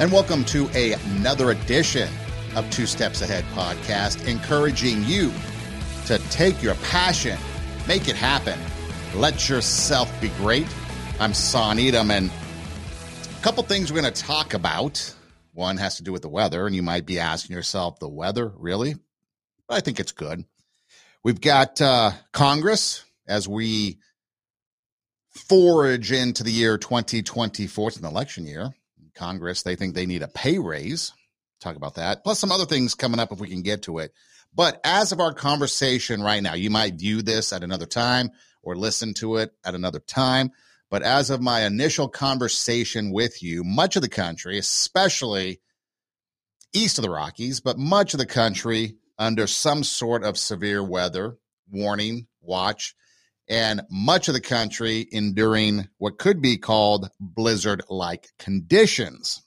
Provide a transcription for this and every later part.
and welcome to a, another edition of Two Steps Ahead podcast, encouraging you to take your passion, make it happen, let yourself be great. I'm Son Edom, and a couple things we're going to talk about. One has to do with the weather, and you might be asking yourself, the weather, really? But I think it's good. We've got uh, Congress as we forage into the year 2024. It's an election year. Congress, they think they need a pay raise. Talk about that. Plus some other things coming up if we can get to it. But as of our conversation right now, you might view this at another time or listen to it at another time. But as of my initial conversation with you, much of the country, especially east of the Rockies, but much of the country under some sort of severe weather warning, watch, and much of the country enduring what could be called blizzard like conditions.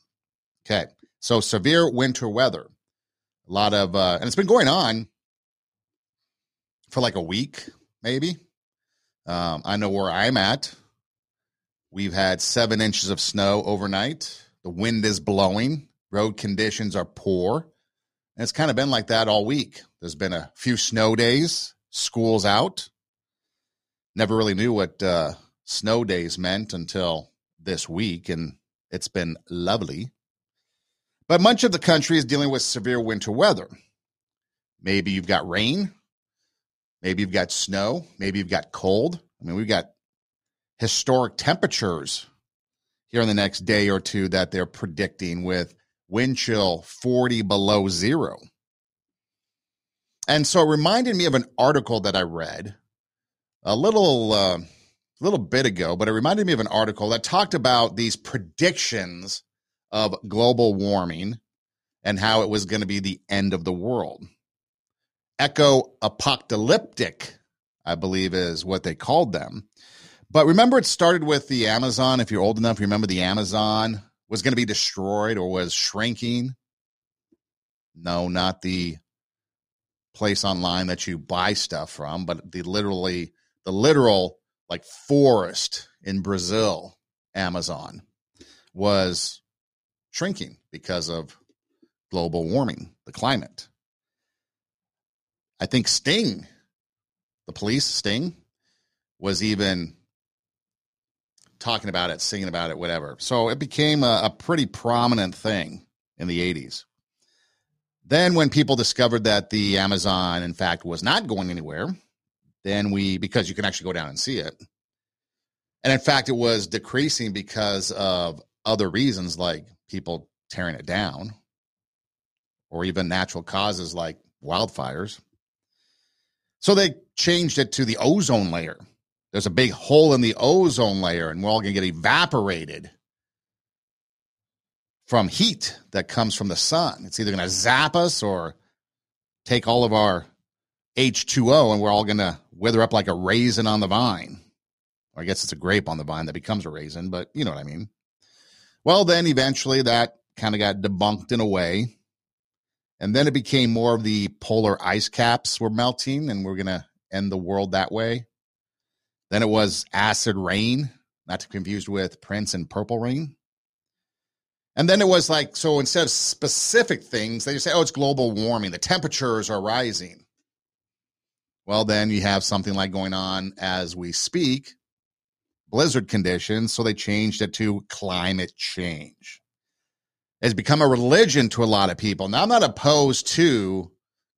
Okay, so severe winter weather. A lot of, uh, and it's been going on for like a week, maybe. Um, I know where I'm at. We've had seven inches of snow overnight. The wind is blowing. Road conditions are poor. And it's kind of been like that all week. There's been a few snow days, schools out. Never really knew what uh, snow days meant until this week, and it's been lovely. But much of the country is dealing with severe winter weather. Maybe you've got rain. Maybe you've got snow. Maybe you've got cold. I mean, we've got historic temperatures here in the next day or two that they're predicting with wind chill 40 below zero. And so it reminded me of an article that I read a little uh, little bit ago, but it reminded me of an article that talked about these predictions of global warming and how it was going to be the end of the world. Eco apocalyptic, I believe, is what they called them. But remember, it started with the Amazon. If you're old enough, you remember the Amazon was going to be destroyed or was shrinking. No, not the place online that you buy stuff from, but the literally the literal like forest in Brazil, Amazon, was shrinking because of global warming, the climate. I think Sting, the police, Sting, was even talking about it, singing about it, whatever. So it became a, a pretty prominent thing in the 80s. Then, when people discovered that the Amazon, in fact, was not going anywhere, then we, because you can actually go down and see it. And in fact, it was decreasing because of other reasons like people tearing it down or even natural causes like wildfires. So they changed it to the ozone layer. There's a big hole in the ozone layer, and we're all going to get evaporated from heat that comes from the sun. It's either going to zap us or take all of our H2O, and we're all going to wither up like a raisin on the vine. Or I guess it's a grape on the vine that becomes a raisin, but you know what I mean. Well, then eventually that kind of got debunked in a way. And then it became more of the polar ice caps were melting, and we're going to end the world that way. Then it was acid rain, not to confuse with Prince and Purple Rain. And then it was like, so instead of specific things, they just say, oh, it's global warming. The temperatures are rising. Well, then you have something like going on as we speak blizzard conditions. So they changed it to climate change. It's become a religion to a lot of people. Now, I'm not opposed to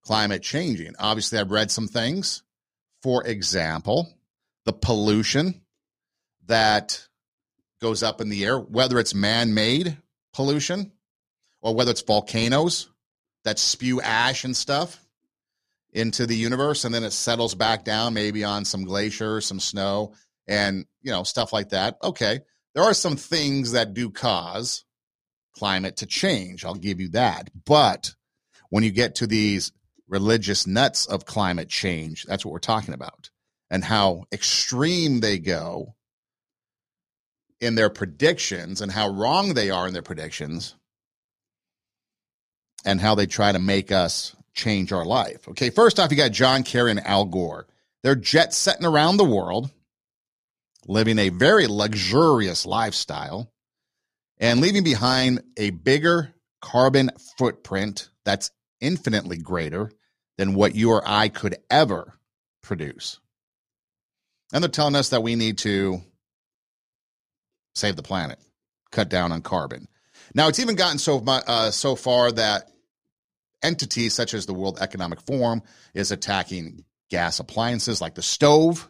climate changing. Obviously, I've read some things. For example, the pollution that goes up in the air, whether it's man made pollution or whether it's volcanoes that spew ash and stuff into the universe and then it settles back down maybe on some glacier some snow and you know stuff like that. Okay there are some things that do cause climate to change i'll give you that. But when you get to these religious nuts of climate change that's what we're talking about and how extreme they go in their predictions and how wrong they are in their predictions and how they try to make us change our life. Okay, first off, you got John Kerry and Al Gore. They're jet setting around the world, living a very luxurious lifestyle. and leaving behind a bigger carbon footprint that's infinitely greater than what you or I could ever produce. And they're telling us that we need to save the planet, cut down on carbon. Now, it's even gotten so uh, so far that entities such as the World Economic Forum is attacking gas appliances like the stove.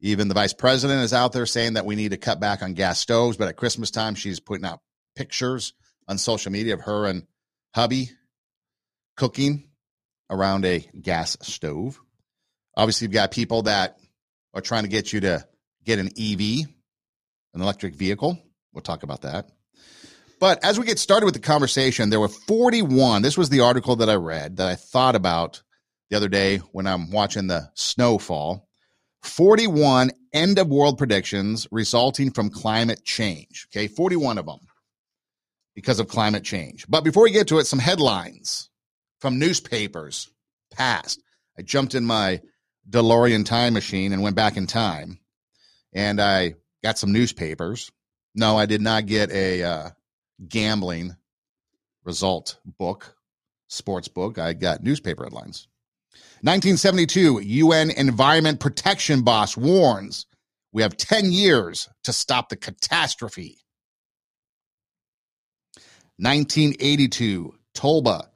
Even the vice president is out there saying that we need to cut back on gas stoves. But at Christmas time, she's putting out pictures on social media of her and hubby cooking around a gas stove. Obviously, you've got people that are trying to get you to get an EV, an electric vehicle. We'll talk about that. But as we get started with the conversation, there were 41. This was the article that I read that I thought about the other day when I'm watching the snowfall. 41 end of world predictions resulting from climate change. Okay, 41 of them because of climate change. But before we get to it, some headlines from newspapers past. I jumped in my DeLorean time machine and went back in time and I got some newspapers. No, I did not get a uh, gambling result book, sports book. I got newspaper headlines. 1972, UN Environment Protection Boss warns we have 10 years to stop the catastrophe. 1982, Tolba,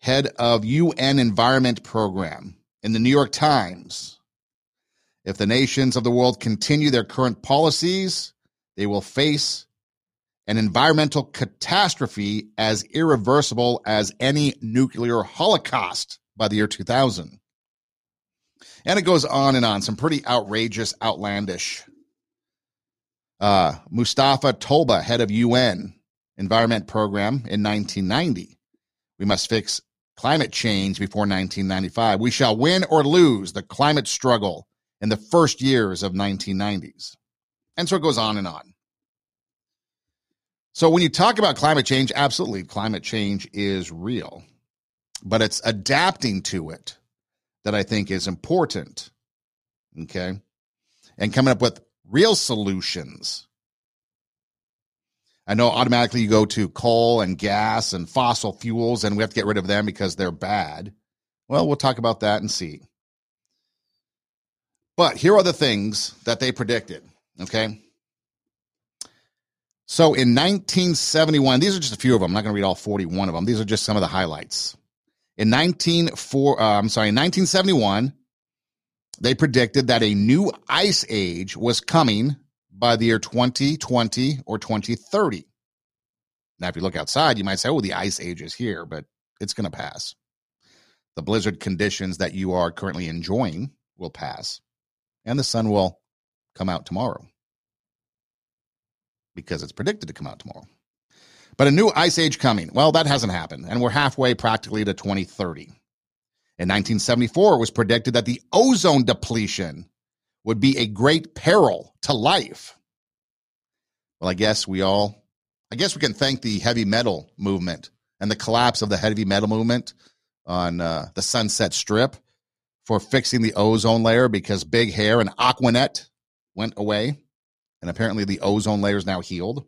head of UN Environment Program, in the New York Times. If the nations of the world continue their current policies, they will face an environmental catastrophe as irreversible as any nuclear holocaust by the year 2000. And it goes on and on. Some pretty outrageous, outlandish. Uh, Mustafa Tolba, head of UN Environment Program in 1990. We must fix climate change before 1995. We shall win or lose the climate struggle in the first years of 1990s. And so it goes on and on. So when you talk about climate change, absolutely, climate change is real, but it's adapting to it that I think is important. Okay. And coming up with real solutions. I know automatically you go to coal and gas and fossil fuels, and we have to get rid of them because they're bad. Well, we'll talk about that and see. But here are the things that they predicted. Okay. So in 1971, these are just a few of them. I'm not going to read all 41 of them. These are just some of the highlights. In 1904, uh, I'm sorry, in 1971, they predicted that a new ice age was coming by the year 2020 or 2030. Now, if you look outside, you might say, oh, the ice age is here, but it's going to pass. The blizzard conditions that you are currently enjoying will pass, and the sun will come out tomorrow because it's predicted to come out tomorrow. But a new ice age coming. Well, that hasn't happened, and we're halfway practically to 2030. In 1974, it was predicted that the ozone depletion would be a great peril to life. Well, I guess we all, I guess we can thank the heavy metal movement and the collapse of the heavy metal movement on uh, the Sunset Strip for fixing the ozone layer because Big Hair and Aquanet went away and apparently the ozone layer is now healed.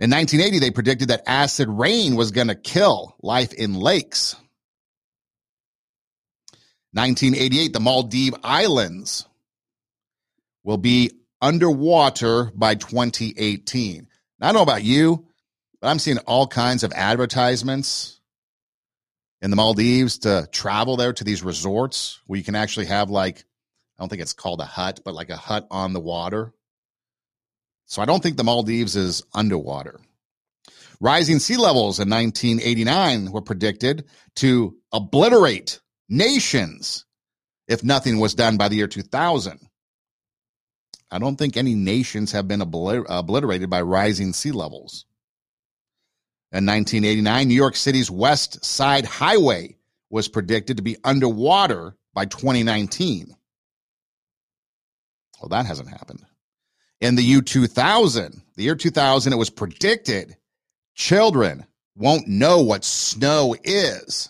In 1980, they predicted that acid rain was going to kill life in lakes. 1988, the Maldive Islands will be underwater by 2018. Now, I don't know about you, but I'm seeing all kinds of advertisements in the Maldives to travel there to these resorts where you can actually have like, I don't think it's called a hut, but like a hut on the water so I don't think the Maldives is underwater. Rising sea levels in 1989 were predicted to obliterate nations if nothing was done by the year 2000. I don't think any nations have been obliter- obliterated by rising sea levels. In 1989, New York City's West Side Highway was predicted to be underwater by 2019. Well, that hasn't happened in the year 2000, the year 2000, it was predicted children won't know what snow is.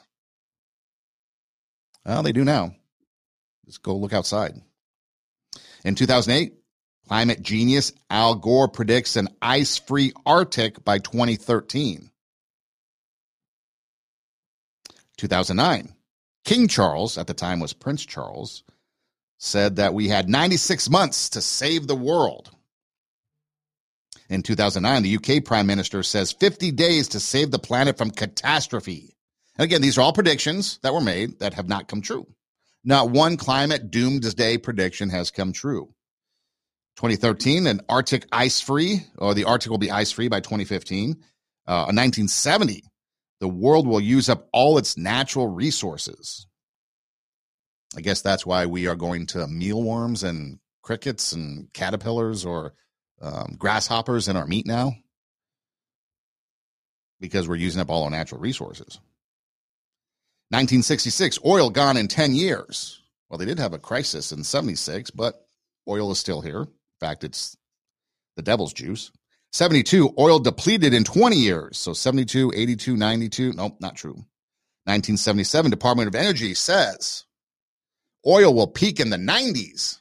Well, they do now. Just go look outside. In 2008, Climate genius Al Gore predicts an ice free Arctic by 2013. 2009. King Charles, at the time was Prince Charles, said that we had 96 months to save the world. In 2009, the UK Prime Minister says 50 days to save the planet from catastrophe. And again, these are all predictions that were made that have not come true. Not one climate doomsday prediction has come true. 2013, an Arctic ice free, or the Arctic will be ice free by 2015. Uh, 1970, the world will use up all its natural resources. I guess that's why we are going to mealworms and crickets and caterpillars or um, grasshoppers in our meat now because we're using up all our natural resources. 1966, oil gone in 10 years. Well, they did have a crisis in 76, but oil is still here In fact, it's the devil's juice. 72, oil depleted in 20 years. So 72, 82, 92. Nope, not true. 1977, Department of Energy says oil will peak in the 90s.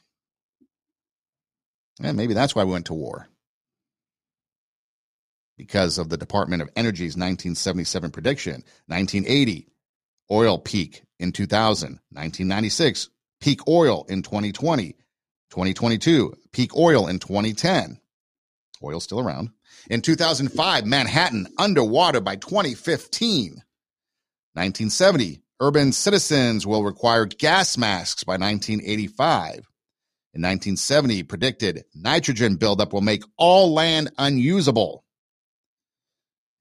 And maybe that's why we went to war. Because of the Department of Energy's 1977 prediction. 1980, oil peak in 2000. 1996, peak oil in 2020. 2022, peak oil in 2010. Oil still around. In 2005, Manhattan underwater by 2015. 1970, urban citizens will require gas masks by 1985. In 1970, predicted nitrogen buildup will make all land unusable.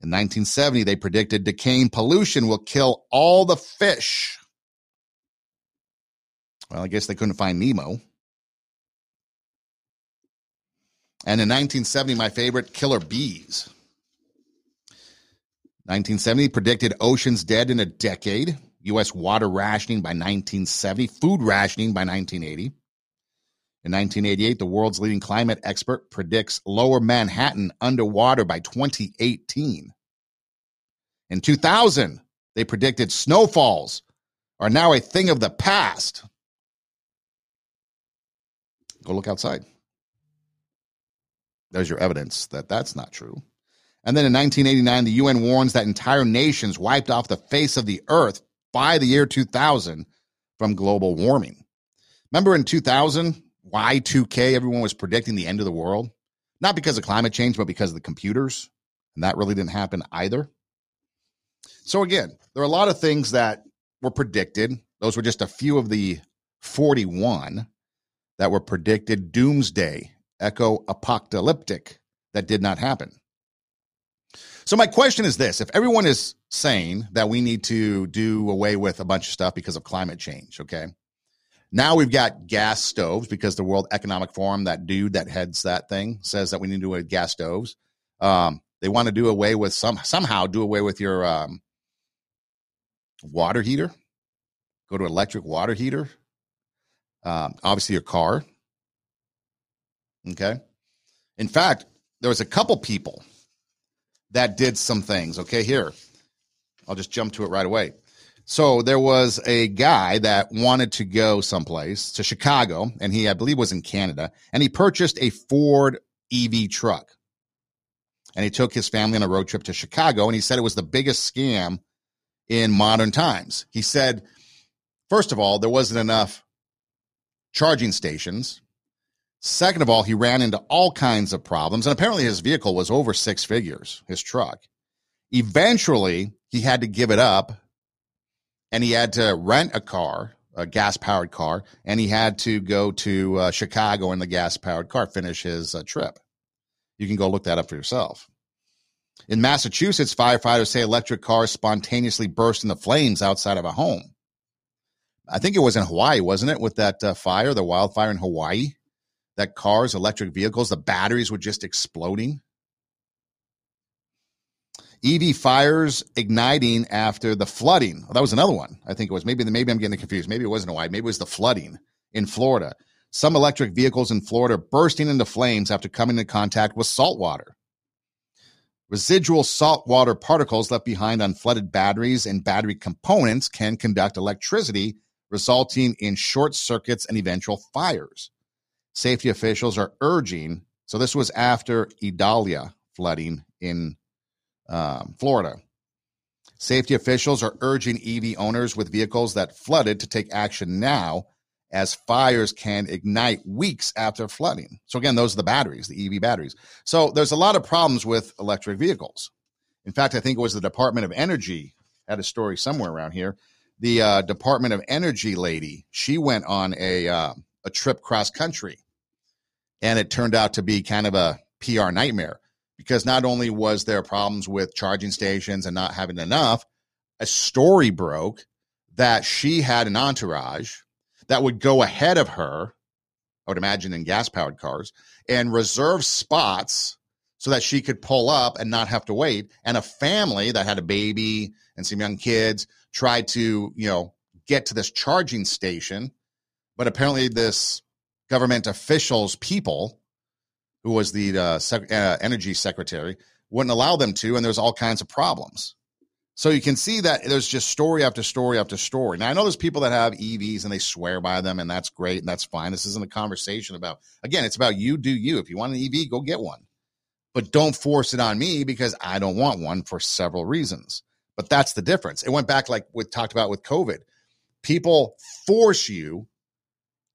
In 1970, they predicted decaying pollution will kill all the fish. Well, I guess they couldn't find Nemo. And in 1970, my favorite, Killer Bees. 1970 predicted oceans dead in a decade. U.S. water rationing by 1970, food rationing by 1980. In 1988, the world's leading climate expert predicts lower Manhattan underwater by 2018. In 2000, they predicted snowfalls are now a thing of the past. Go look outside. There's your evidence that that's not true. And then in 1989, the UN warns that entire nations wiped off the face of the earth by the year 2000 from global warming. Remember in 2000, Y2K, everyone was predicting the end of the world? Not because of climate change, but because of the computers. And that really didn't happen either. So, again, there are a lot of things that were predicted. Those were just a few of the 41 that were predicted doomsday eco apocalyptic that did not happen. So my question is this, if everyone is saying that we need to do away with a bunch of stuff because of climate change, okay? Now we've got gas stoves because the World Economic Forum, that dude that heads that thing, says that we need to do with gas stoves. Um, they want to do away with some somehow do away with your um, water heater. Go to electric water heater. Um, obviously, your car. Okay. In fact, there was a couple people that did some things. Okay, here. I'll just jump to it right away. So there was a guy that wanted to go someplace to Chicago, and he, I believe, was in Canada, and he purchased a Ford EV truck. And he took his family on a road trip to Chicago, and he said it was the biggest scam in modern times. He said, first of all, there wasn't enough charging stations Second of all, he ran into all kinds of problems, and apparently his vehicle was over six figures, his truck. Eventually, he had to give it up and he had to rent a car, a gas powered car, and he had to go to uh, Chicago in the gas powered car, finish his uh, trip. You can go look that up for yourself. In Massachusetts, firefighters say electric cars spontaneously burst into flames outside of a home. I think it was in Hawaii, wasn't it, with that uh, fire, the wildfire in Hawaii? that cars, electric vehicles, the batteries were just exploding. EV fires igniting after the flooding. that was another one. I think it was maybe maybe I'm getting confused. Maybe it wasn't Hawaii. Maybe it was the flooding in Florida. Some electric vehicles in Florida bursting into flames after coming in contact with salt water. Residual saltwater particles left behind on flooded batteries and battery components can conduct electricity, resulting in short circuits and eventual fires. safety officials are urging. So this was after Idalia flooding in um, Florida. Safety officials are urging EV owners with vehicles that flooded to take action now as fires can ignite weeks after flooding. So, again, those are the batteries, the EV batteries. So, there's a lot of problems with electric vehicles. In fact, I think it was the Department of Energy had a story somewhere around here. The uh, Department of Energy lady, she went on a uh, a trip cross country, and it turned out to be kind of a PR nightmare because not only was there problems with charging stations and not having enough, a story broke that she had an entourage that would go ahead of her, I would imagine in gas powered cars, and reserve spots so that she could pull up and not have to wait. And a family that had a baby and some young kids tried to, you know, get to this charging station. But apparently, this government officials people who was the uh, sec- uh, energy secretary, wouldn't allow them to, and there's all kinds of problems. So you can see that there's just story after story after story. Now I know there's people that have EVs and they swear by them, and that's great and that's fine. This isn't a conversation about again, it's about you do you. If you want an EV, go get one. But don't force it on me because I don't want one for several reasons. But that's the difference. It went back like we talked about with COVID. People force you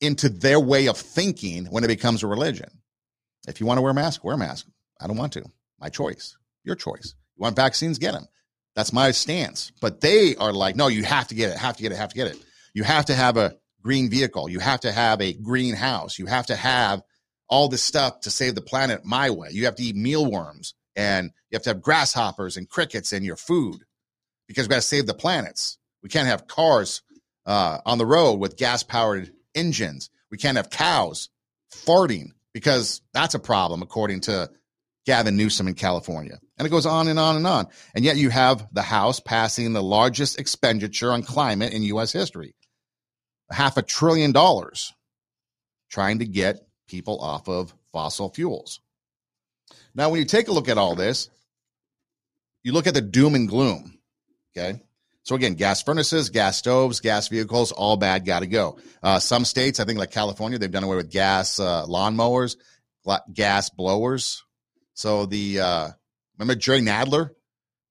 into their way of thinking when it becomes a religion. If you want to wear a mask, wear a mask. I don't want to. My choice. Your choice. You want vaccines? Get them. That's my stance. But they are like, no, you have to get it, have to get it, have to get it. You have to have a green vehicle. You have to have a green house. You have to have all this stuff to save the planet my way. You have to eat mealworms and you have to have grasshoppers and crickets in your food because we got to save the planets. We can't have cars uh, on the road with gas powered engines. We can't have cows farting because that's a problem, according to Gavin Newsom in California. And it goes on and on and on. And yet you have the House passing the largest expenditure on climate in U.S. history half a trillion dollars trying to get people off of fossil fuels. Now, when you take a look at all this, you look at the doom and gloom. Okay. So again, gas furnaces, gas stoves, gas vehicles, all bad, got to go. Uh, some states, I think like California, they've done away with gas uh, lawnmowers, gas blowers. So the uh, remember Jerry Nadler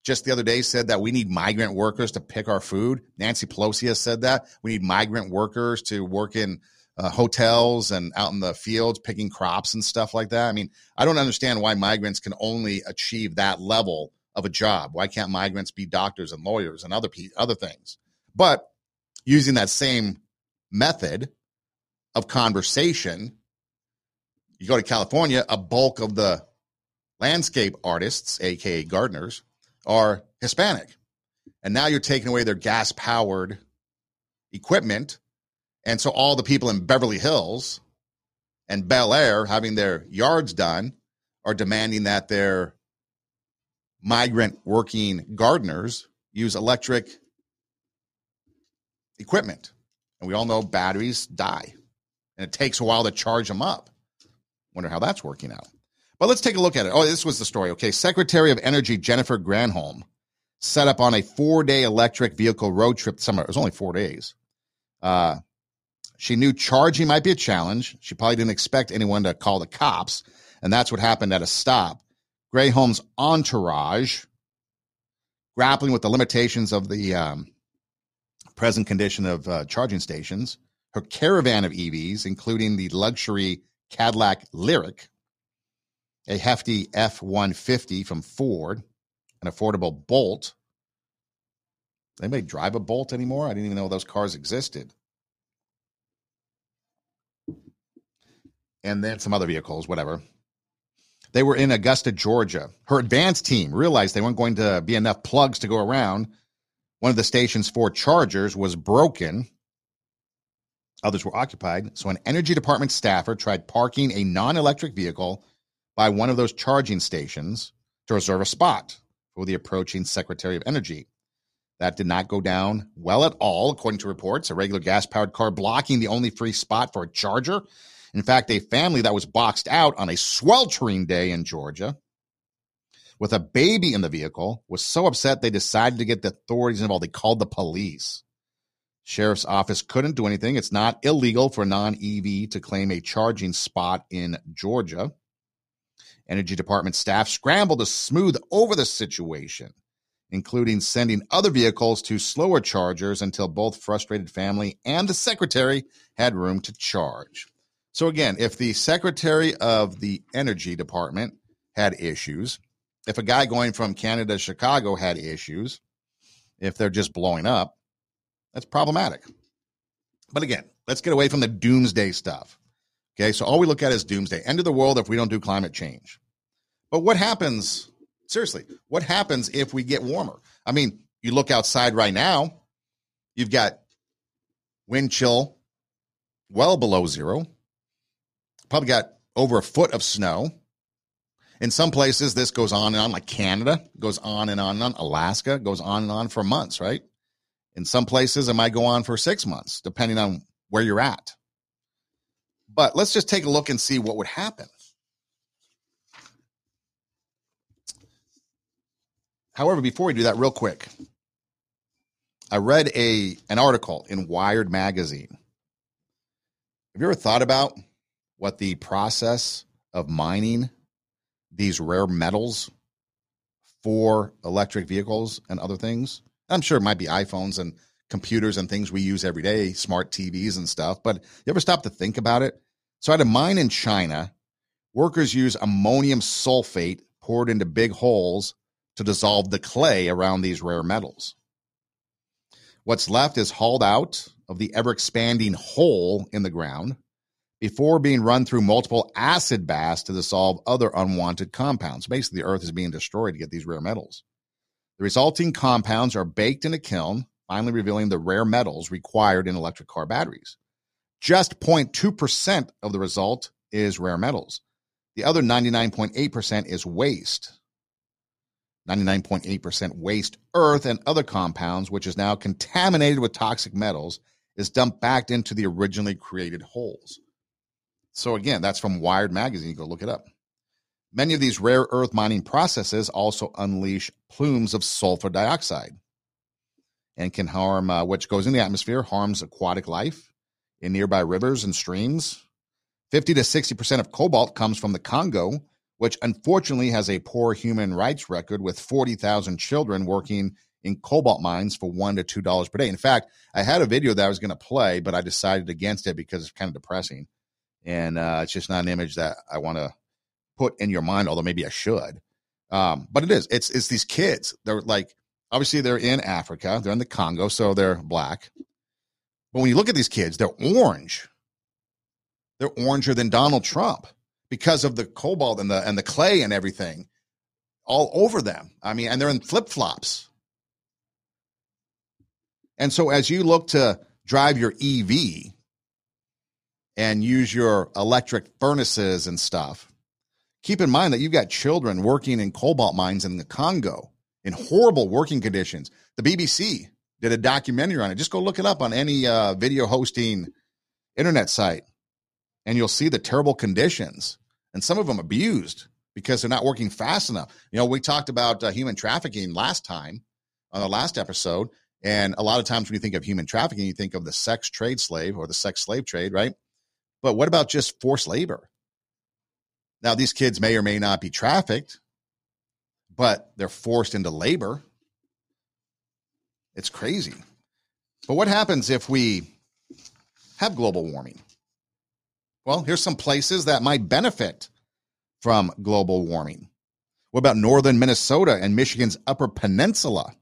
just the other day said that we need migrant workers to pick our food. Nancy Pelosi has said that we need migrant workers to work in uh, hotels and out in the fields picking crops and stuff like that. I mean, I don't understand why migrants can only achieve that level of a job. Why can't migrants be doctors and lawyers and other other things? But using that same method of conversation, you go to California, a bulk of the landscape artists, aka gardeners, are Hispanic. And now you're taking away their gas powered equipment. And so all the people in Beverly Hills and Bel Air having their yards done are demanding that their migrant working gardeners use electric equipment. And we all know batteries die and it takes a while to charge them up. Wonder how that's working out. But let's take a look at it. Oh, this was the story. Okay. Secretary of Energy Jennifer Granholm set up on a four day electric vehicle road trip summer. It was only four days. Uh, she knew charging might be a challenge. She probably didn't expect anyone to call the cops. And that's what happened at a stop. Granholm's entourage, grappling with the limitations of the um, present condition of uh, charging stations, her caravan of EVs, including the luxury Cadillac Lyriq, a hefty F 150 from Ford, an affordable Bolt. Anybody drive a Bolt anymore? I didn't even know those cars existed. And then some other vehicles, whatever. They were in Augusta, Georgia. Her advance team realized they weren't going to be enough plugs to go around. One of the station's four chargers was broken. Others were occupied. So an energy department staffer tried parking a non electric vehicle by one of those charging stations to reserve a spot for the approaching Secretary of Energy. That did not go down well at all, according to reports. A regular gas powered car blocking the only free spot for a charger in fact, a family that was boxed out on a sweltering day in Georgia with a baby in the vehicle was so upset they decided to get the authorities involved. They called the police. Sheriff's office couldn't do anything. It's not illegal for non EV to claim a charging spot in Georgia. Energy Department staff scrambled to smooth over the situation, including sending other vehicles to slower chargers until both frustrated family and the secretary had room to charge. So, again, if the secretary of the Energy Department had issues, if a guy going from Canada to Chicago had issues, if they're just blowing up, that's problematic. But again, let's get away from the doomsday stuff. Okay, so all we look at is doomsday, end of the world if we don't do climate change. But what happens, seriously, what happens if we get warmer? I mean, you look outside right now, you've got wind chill well below zero, probably got over a foot of snow. In some places, this goes on and on, like Canada goes on and on and on. Alaska goes on and on for months, right? In some places, it might go on for six months, depending on where you're at. But let's just take a look and see what would happen. However, before we do that, real quick, I read a an article in Wired magazine. Have you ever thought about what the process of mining these rare metals for electric vehicles and other things? I'm sure it might be iPhones and computers and things we use every day, smart TVs and stuff, but you ever stop to think about it? So at a mine in China, workers use ammonium sulfate poured into big holes to dissolve the clay around these rare metals. What's left is hauled out of the ever expanding hole in the ground before being run through multiple acid baths to dissolve other unwanted compounds. Basically, the earth is being destroyed to get these rare metals. The resulting compounds are baked in a kiln, finally revealing the rare metals required in electric car batteries. Just 0.2% of the result is rare metals. The other 99.8% is waste. 99.8% waste earth and other compounds, which is now contaminated with toxic metals, is dumped back into the originally created holes. So, again, that's from Wired Magazine. You go look it up. Many of these rare earth mining processes also unleash plumes of sulfur dioxide and can harm, uh, which goes in the atmosphere, harms aquatic life in nearby rivers and streams. 50 to 60% of cobalt comes from the Congo, which unfortunately has a poor human rights record with 40,000 children working in cobalt mines for one to two dollars per day. In fact, I had a video that I was going to play, but I decided against it because it's kind of depressing, and uh, it's just not an image that I want to put in your mind, although maybe I should. Um, but it is. It's it's these kids. They're like obviously they're in Africa. They're in the Congo, so they're black. But when you look at these kids, they're orange. They're oranger than Donald Trump because of the cobalt and the and the clay and everything all over them. I mean, and they're in flip flops. And so as you look to drive your EV and use your electric furnaces and stuff, Keep in mind that you've got children working in cobalt mines in the Congo in horrible working conditions. The BBC did a documentary on it. Just go look it up on any uh, video hosting internet site, and you'll see the terrible conditions and some of them abused because they're not working fast enough. You know, we talked about uh, human trafficking last time on the last episode, and a lot of times when you think of human trafficking, you think of the sex trade slave or the sex slave trade, right? But what about just forced labor? Now, these kids may or may not be trafficked, but they're forced into labor. It's crazy. But what happens if we have global warming? Well, here's some places that might benefit from global warming. What about northern Minnesota and Michigan's Upper Peninsula?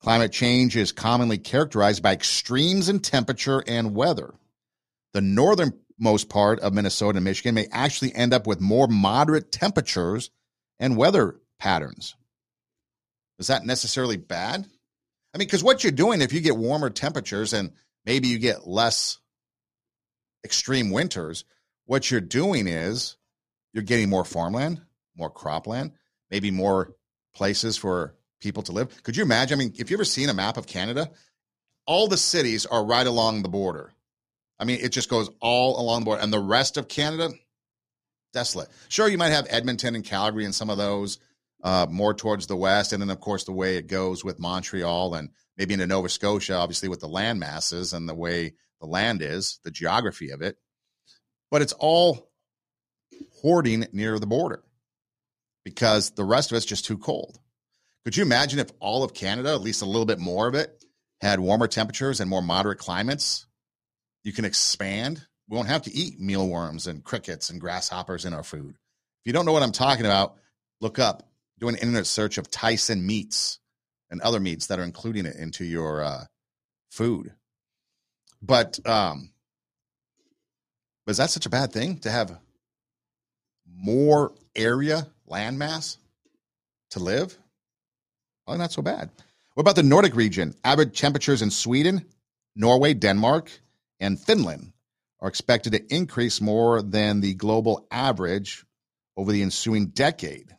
Climate change is commonly characterized by extremes in temperature and weather. The northernmost part of Minnesota and Michigan may actually end up with more moderate temperatures and weather patterns. Is that necessarily bad? I mean, because what you're doing, if you get warmer temperatures and maybe you get less extreme winters, what you're doing is you're getting more farmland, more cropland, maybe more places for people to live. Could you imagine? I mean, if you ever seen a map of Canada, all the cities are right along the border. I mean, it just goes all along the board. And the rest of Canada, desolate. Sure, you might have Edmonton and Calgary and some of those uh, more towards the west. And then, of course, the way it goes with Montreal and maybe into Nova Scotia, obviously with the land masses and the way the land is, the geography of it. But it's all hoarding near the border because the rest of it's just too cold. Could you imagine if all of Canada, at least a little bit more of it, had warmer temperatures and more moderate climates? You can expand. We won't have to eat mealworms and crickets and grasshoppers in our food. If you don't know what I'm talking about, look up, do an internet search of Tyson meats and other meats that are including it into your uh, food. But um, was that such a bad thing to have more area landmass to live? Probably not so bad. What about the Nordic region? Average temperatures in Sweden, Norway, Denmark, and Finland are expected to increase more than the global average over the ensuing decade,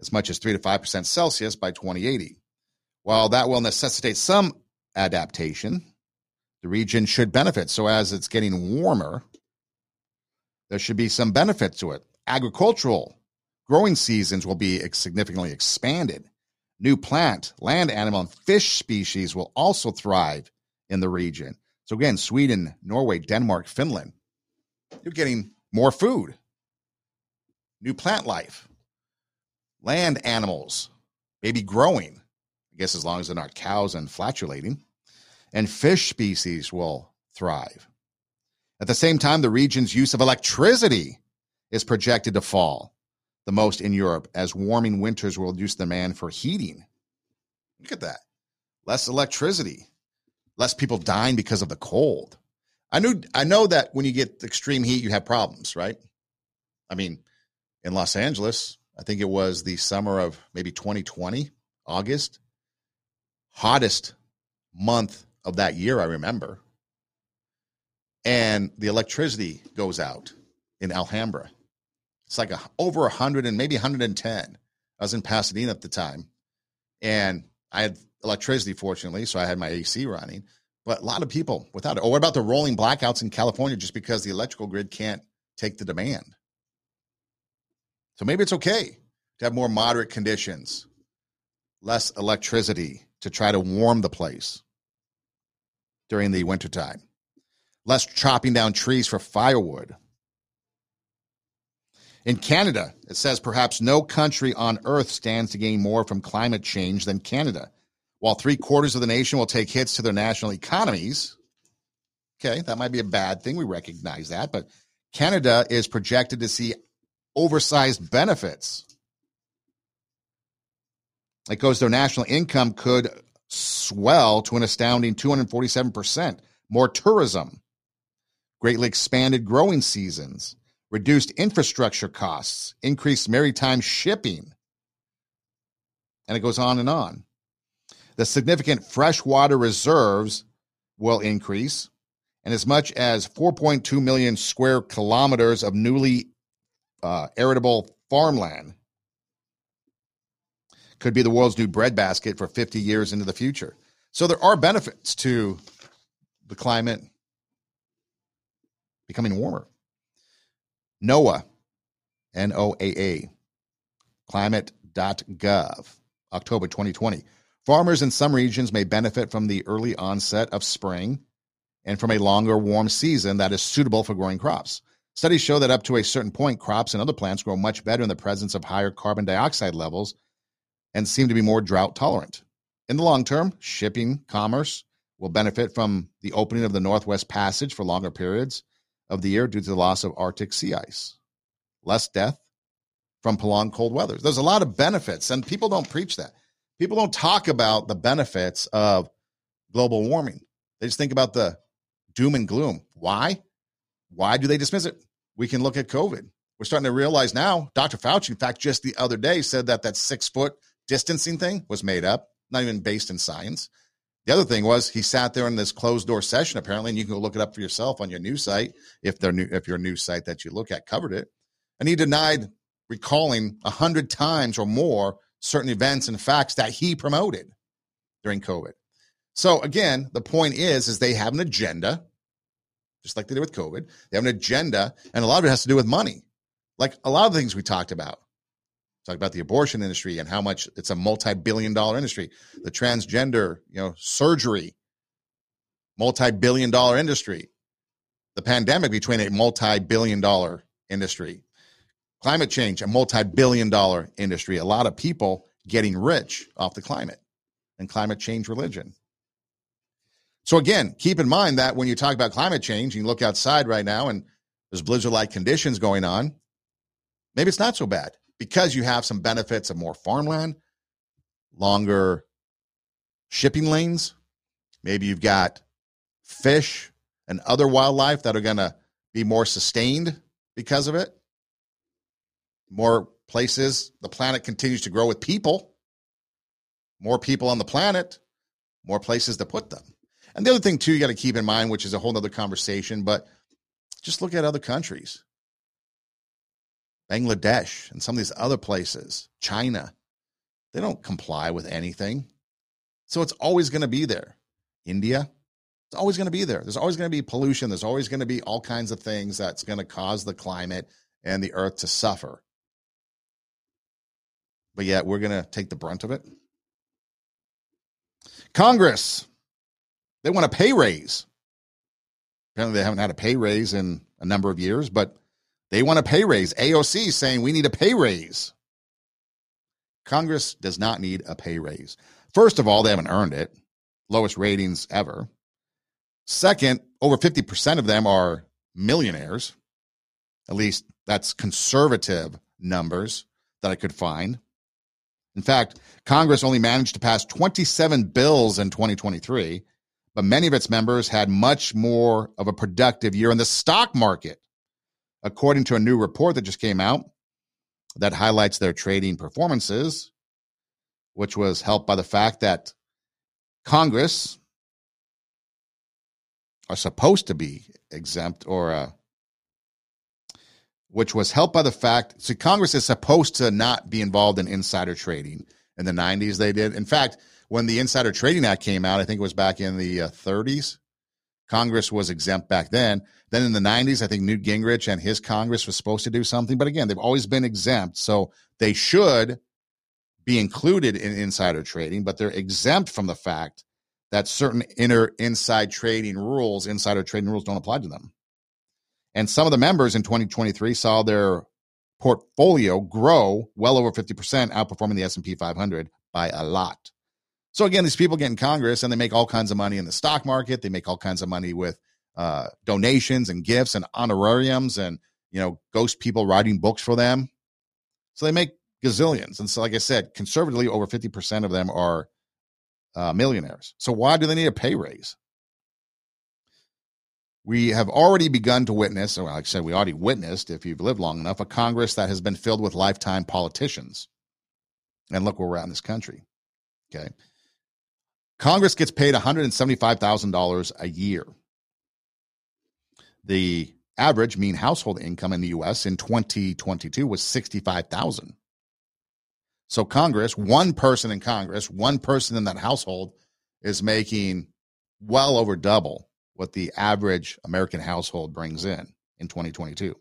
as much as 3 to 5% Celsius by 2080. While that will necessitate some adaptation, the region should benefit. So, as it's getting warmer, there should be some benefit to it. Agricultural growing seasons will be significantly expanded. New plant, land animal, and fish species will also thrive in the region. So, again, Sweden, Norway, Denmark, Finland, you're getting more food, new plant life, land animals, maybe growing. I guess as long as they're not cows and flatulating, and fish species will thrive. At the same time, the region's use of electricity is projected to fall the most in Europe as warming winters will reduce demand for heating. Look at that. Less electricity, less people dying because of the cold. I knew I know that when you get extreme heat, you have problems, right? I mean, in Los Angeles, I think it was the summer of maybe 2020, August, hottest month of that year, I remember. And the electricity goes out in Alhambra. It's like a, over 100 and maybe 110. I was in Pasadena at the time. And I had electricity, fortunately, so I had my AC running. But a lot of people without it. Oh, what about the rolling blackouts in California just because the electrical grid can't take the demand? So maybe it's okay to have more moderate conditions, less electricity to try to warm the place during the wintertime, less chopping down trees for firewood. In Canada, it says perhaps no country on earth stands to gain more from climate change than Canada. While three quarters of the nation will take hits to their national economies, okay, that might be a bad thing. We recognize that. But Canada is projected to see oversized benefits. It goes their national income could swell to an astounding 247%. More tourism, greatly expanded growing seasons, reduced infrastructure costs, increased maritime shipping. And it goes on and on. The significant freshwater reserves will increase, and as much as 4.2 million square kilometers of newly uh, arable farmland could be the world's new breadbasket for 50 years into the future. So there are benefits to the climate becoming warmer. NOAA, N O A A, climate.gov, October 2020. Farmers in some regions may benefit from the early onset of spring and from a longer warm season that is suitable for growing crops. Studies show that up to a certain point, crops and other plants grow much better in the presence of higher carbon dioxide levels and seem to be more drought tolerant. In the long term, shipping commerce will benefit from the opening of the Northwest Passage for longer periods of the year due to the loss of Arctic sea ice. Less death from prolonged cold weather. There's a lot of benefits, and people don't preach that. People don't talk about the benefits of global warming. They just think about the doom and gloom. Why? Why do they dismiss it? We can look at COVID. We're starting to realize now, Dr. Fauci, in fact, just the other day said that that six foot distancing thing was made up, not even based in science. The other thing was he sat there in this closed door session apparently, and you can go look it up for yourself on your news site if they're new if your news site that you look at covered it. And he denied recalling a hundred times or more certain events and facts that he promoted during COVID. So again, the point is, is they have an agenda, just like they did with COVID. They have an agenda, and a lot of it has to do with money. Like a lot of things we talked about Talk about the abortion industry and how much it's a multi-billion dollar industry. The transgender, you know, surgery, multi-billion dollar industry. The pandemic between a multi-billion dollar industry. Climate change, a multi-billion dollar industry. A lot of people getting rich off the climate and climate change religion. So again, keep in mind that when you talk about climate change, you look outside right now and there's blizzard-like conditions going on. Maybe it's not so bad because you have some benefits of more farmland, longer shipping lanes. Maybe you've got fish and other wildlife that are going to be more sustained because of it. More places, the planet continues to grow with people. More people on the planet, more places to put them. And the other thing, too, you got to keep in mind, which is a whole other conversation, but just look at other countries. Bangladesh and some of these other places, China, they don't comply with anything. So it's always going to be there. India, it's always going to be there. There's always going to be pollution. There's always going to be all kinds of things that's going to cause the climate and the earth to suffer. But yet we're going to take the brunt of it. Congress, they want a pay raise. Apparently, they haven't had a pay raise in a number of years, but they want a pay raise. AOC saying we need a pay raise. Congress does not need a pay raise. First of all, they haven't earned it. Lowest ratings ever. Second, over 50% of them are millionaires. At least that's conservative numbers that I could find. In fact, Congress only managed to pass 27 bills in 2023, but many of its members had much more of a productive year in the stock market according to a new report that just came out that highlights their trading performances, which was helped by the fact that Congress are supposed to be exempt or uh, which was helped by the fact so Congress is supposed to not be involved in insider trading. In the 90s, they did. In fact, when the Insider Trading Act came out, I think it was back in the uh, 30s, Congress was exempt back then. Then in the 90s, I think Newt Gingrich and his Congress was supposed to do something. But again, they've always been exempt. So they should be included in insider trading, but they're exempt from the fact that certain inner inside trading rules, insider trading rules don't apply to them. And some of the members in 2023 saw their portfolio grow well over 50%, outperforming the S&P 500 by a lot. So again, these people get in Congress and they make all kinds of money in the stock market. They make all kinds of money with uh, donations and gifts and honorariums and you know ghost people writing books for them. So they make gazillions. And so, like I said, conservatively, over fifty percent of them are uh, millionaires. So why do they need a pay raise? We have already begun to witness, or like I said, we already witnessed, if you've lived long enough, a Congress that has been filled with lifetime politicians. And look where we're at in this country. Okay. Congress gets paid $175,000 a year. The average mean household income in the US in 2022 was 65,000. So Congress, one person in Congress, one person in that household is making well over double what the average American household brings in in 2022.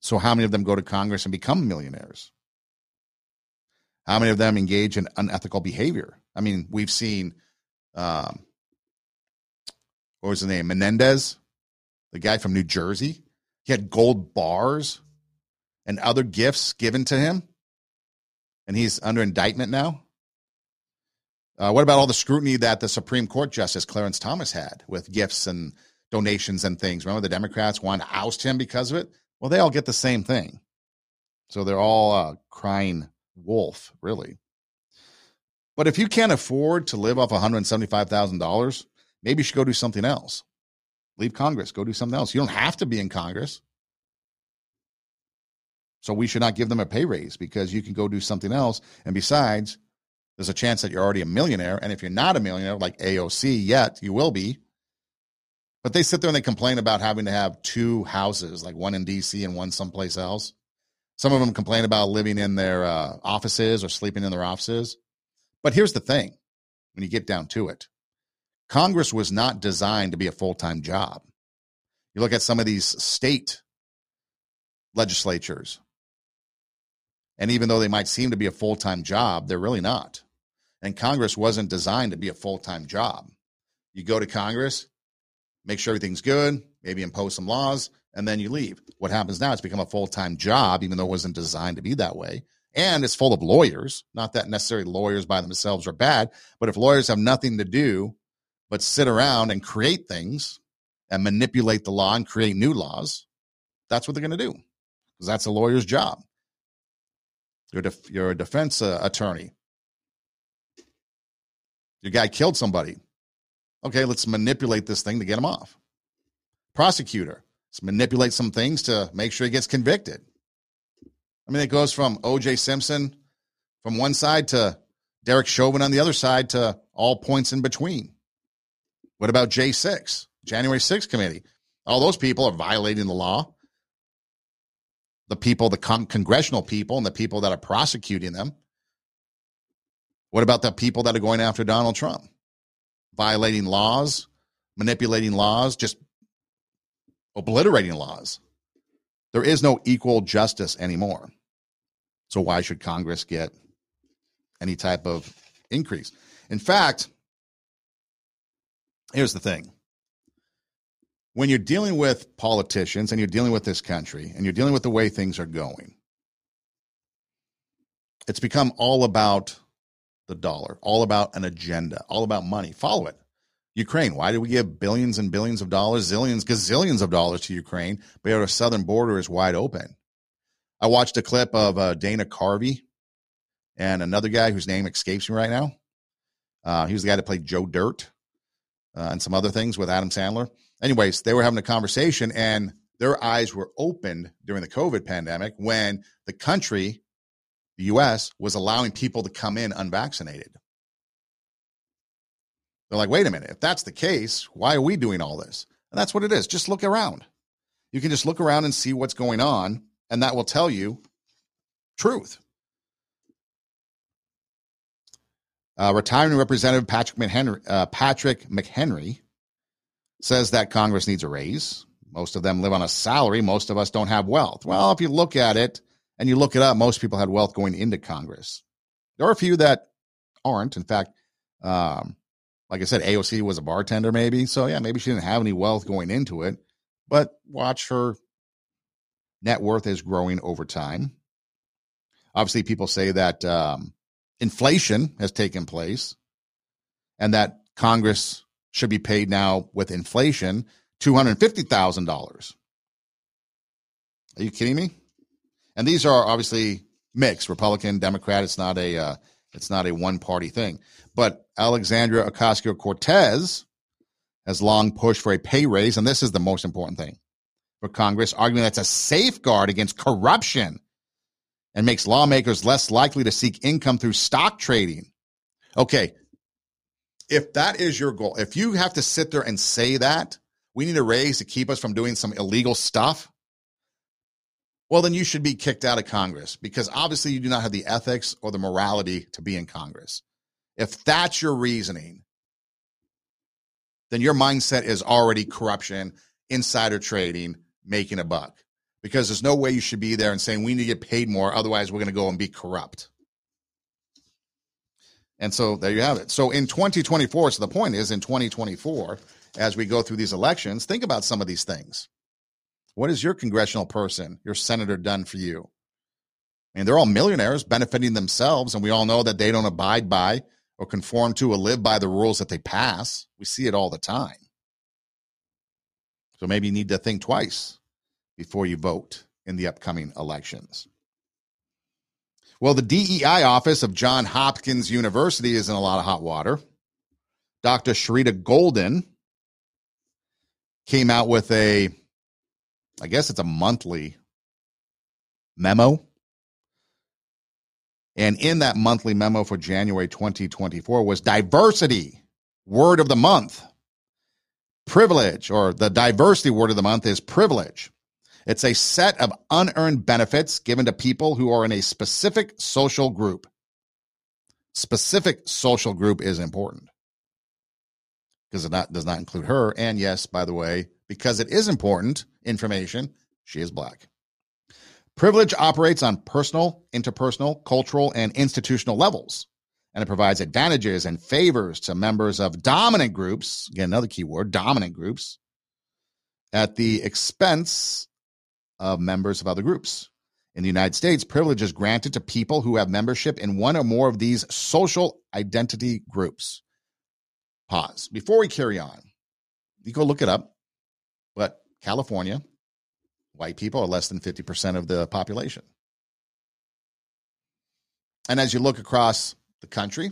So how many of them go to Congress and become millionaires? How many of them engage in unethical behavior? I mean, we've seen, um, what was the name? Menendez, the guy from New Jersey. He had gold bars and other gifts given to him, and he's under indictment now. Uh, what about all the scrutiny that the Supreme Court Justice Clarence Thomas had with gifts and donations and things? Remember, the Democrats wanted to oust him because of it? Well, they all get the same thing. So they're all uh, crying wolf, really. But if you can't afford to live off $175,000, maybe you should go do something else. Leave Congress, go do something else. You don't have to be in Congress. So we should not give them a pay raise because you can go do something else. And besides, there's a chance that you're already a millionaire. And if you're not a millionaire like AOC yet, you will be. But they sit there and they complain about having to have two houses, like one in DC and one someplace else. Some of them complain about living in their uh, offices or sleeping in their offices. But here's the thing when you get down to it Congress was not designed to be a full time job. You look at some of these state legislatures, And even though they might seem to be a full time job, they're really not. And Congress wasn't designed to be a full time job. You go to Congress, make sure everything's good, maybe impose some laws, and then you leave. What happens now? It's become a full time job, even though it wasn't designed to be that way. And it's full of lawyers. Not that necessarily lawyers by themselves are bad, but if lawyers have nothing to do but sit around and create things and manipulate the law and create new laws, that's what they're going to do because that's a lawyer's job. You're, def- you're a defense uh, attorney. Your guy killed somebody. Okay, let's manipulate this thing to get him off. Prosecutor, manipulate some things to make sure he gets convicted. I mean, it goes from O.J. Simpson from one side to Derek Chauvin on the other side to all points in between. What about J6, January 6th committee? All those people are violating the law. The people, the con- congressional people, and the people that are prosecuting them. What about the people that are going after Donald Trump? Violating laws, manipulating laws, just obliterating laws. There is no equal justice anymore. So why should Congress get any type of increase? In fact, here's the thing. When you're dealing with politicians and you're dealing with this country and you're dealing with the way things are going, it's become all about the dollar, all about an agenda, all about money. Follow it. Ukraine. Why do we give billions and billions of dollars, zillions, gazillions of dollars to Ukraine, but our southern border is wide open? I watched a clip of uh, Dana Carvey and another guy whose name escapes me right now. Uh, he was the guy that played Joe Dirt uh, and some other things with Adam Sandler. Anyways, they were having a conversation and their eyes were opened during the COVID pandemic when the country, the US, was allowing people to come in unvaccinated. They're like, wait a minute, if that's the case, why are we doing all this? And that's what it is. Just look around. You can just look around and see what's going on, and that will tell you truth. Uh, retiring Representative Patrick McHenry, uh, Patrick McHenry says that Congress needs a raise. Most of them live on a salary. Most of us don't have wealth. Well, if you look at it and you look it up, most people had wealth going into Congress. There are a few that aren't. In fact, um, like I said, AOC was a bartender, maybe. So, yeah, maybe she didn't have any wealth going into it, but watch her net worth is growing over time. Obviously, people say that um, inflation has taken place and that Congress should be paid now with inflation $250,000. Are you kidding me? And these are obviously mixed Republican, Democrat. It's not a uh, it's not a one party thing. But Alexandria Ocasio Cortez has long pushed for a pay raise, and this is the most important thing for Congress, arguing that's a safeguard against corruption and makes lawmakers less likely to seek income through stock trading. Okay, if that is your goal, if you have to sit there and say that we need a raise to keep us from doing some illegal stuff, well, then you should be kicked out of Congress because obviously you do not have the ethics or the morality to be in Congress. If that's your reasoning, then your mindset is already corruption, insider trading, making a buck. Because there's no way you should be there and saying we need to get paid more, otherwise we're going to go and be corrupt. And so there you have it. So in 2024, so the point is in 2024, as we go through these elections, think about some of these things. What has your congressional person, your senator done for you? I mean, they're all millionaires benefiting themselves, and we all know that they don't abide by or conform to or live by the rules that they pass. We see it all the time. So maybe you need to think twice before you vote in the upcoming elections. Well, the DEI office of John Hopkins University is in a lot of hot water. Dr. Sherita Golden came out with a, I guess it's a monthly memo and in that monthly memo for January 2024 was diversity, word of the month. Privilege, or the diversity word of the month is privilege. It's a set of unearned benefits given to people who are in a specific social group. Specific social group is important because it not, does not include her. And yes, by the way, because it is important information, she is black. Privilege operates on personal, interpersonal, cultural, and institutional levels, and it provides advantages and favors to members of dominant groups. Again, another key word dominant groups at the expense of members of other groups. In the United States, privilege is granted to people who have membership in one or more of these social identity groups. Pause. Before we carry on, you go look it up, but California, white people are less than 50% of the population. And as you look across the country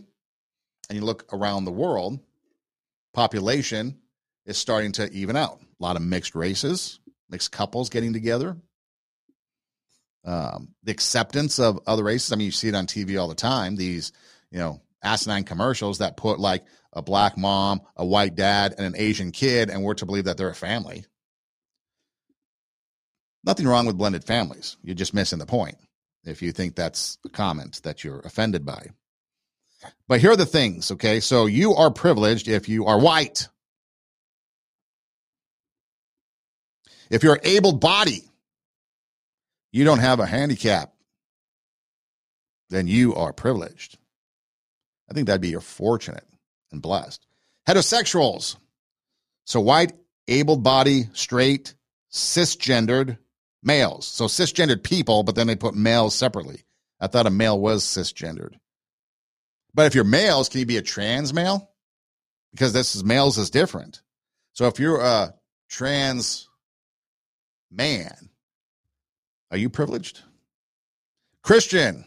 and you look around the world, population is starting to even out. A lot of mixed races, mixed couples getting together, um, the acceptance of other races. I mean, you see it on TV all the time. These, you know, asinine commercials that put like a black mom, a white dad, and an Asian kid, and we're to believe that they're a family. Nothing wrong with blended families. You're just missing the point if you think that's a comment that you're offended by. But here are the things, okay? So you are privileged if you are white. If you're able bodied, you don't have a handicap, then you are privileged. I think that'd be you're fortunate and blessed. Heterosexuals. So white, able bodied, straight, cisgendered males. So cisgendered people, but then they put males separately. I thought a male was cisgendered. But if you're males, can you be a trans male? Because this is males is different. So if you're a trans man, are you privileged? Christian,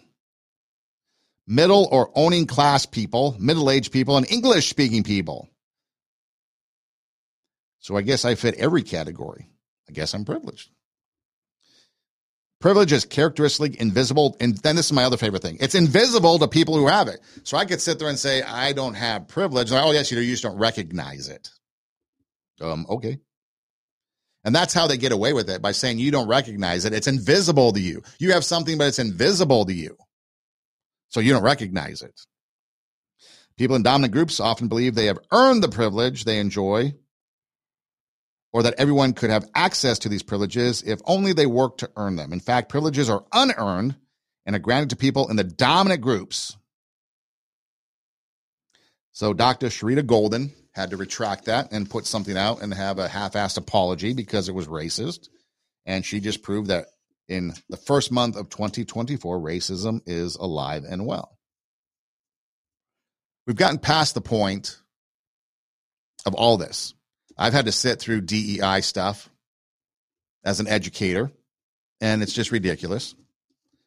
middle or owning class people, middle aged people, and English speaking people. So I guess I fit every category. I guess I'm privileged. Privilege is characteristically invisible. And then this is my other favorite thing it's invisible to people who have it. So I could sit there and say, I don't have privilege. Like, oh, yes, you do. You just don't recognize it. Um, okay. And that's how they get away with it by saying you don't recognize it. It's invisible to you. You have something, but it's invisible to you. So you don't recognize it. People in dominant groups often believe they have earned the privilege they enjoy or that everyone could have access to these privileges if only they worked to earn them. In fact, privileges are unearned and are granted to people in the dominant groups. So Dr. Sherita Golden had to retract that and put something out and have a half-assed apology because it was racist. And she just proved that in the first month of 2024, racism is alive and well. We've gotten past the point of all this. I've had to sit through DEI stuff as an educator, and it's just ridiculous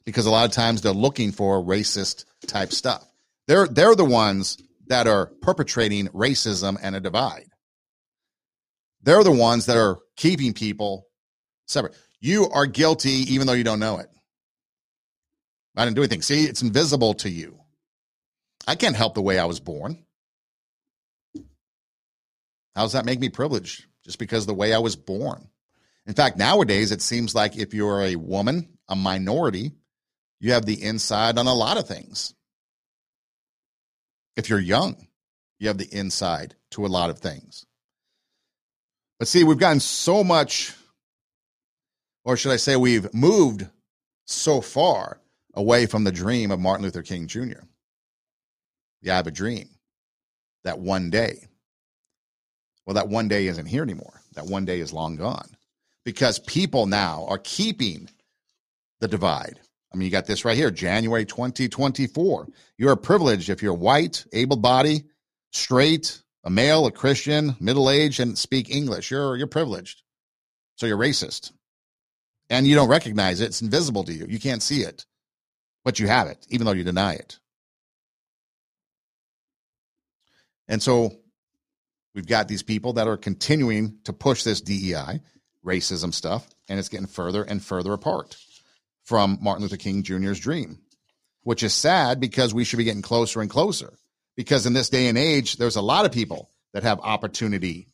because a lot of times they're looking for racist type stuff. They're they're the ones that are perpetrating racism and a divide. They're the ones that are keeping people separate. You are guilty even though you don't know it. I didn't do anything. See, it's invisible to you. I can't help the way I was born. How does that make me privileged? Just because the way I was born. In fact, nowadays it seems like if you're a woman, a minority, you have the inside on a lot of things. If you're young, you have the inside to a lot of things. But see, we've gotten so much, or should I say, we've moved so far away from the dream of Martin Luther King Jr. Yeah, I have a dream that one day, well, that one day isn't here anymore. That one day is long gone because people now are keeping the divide. I mean, you got this right here, January 2024. You're privileged if you're white, able bodied, straight, a male, a Christian, middle aged, and speak English. You're you're privileged. So you're racist. And you don't recognize it. It's invisible to you. You can't see it. But you have it, even though you deny it. And so we've got these people that are continuing to push this DEI, racism stuff, and it's getting further and further apart from Martin Luther King Jr.'s dream, which is sad because we should be getting closer and closer. Because in this day and age, there's a lot of people that have opportunity,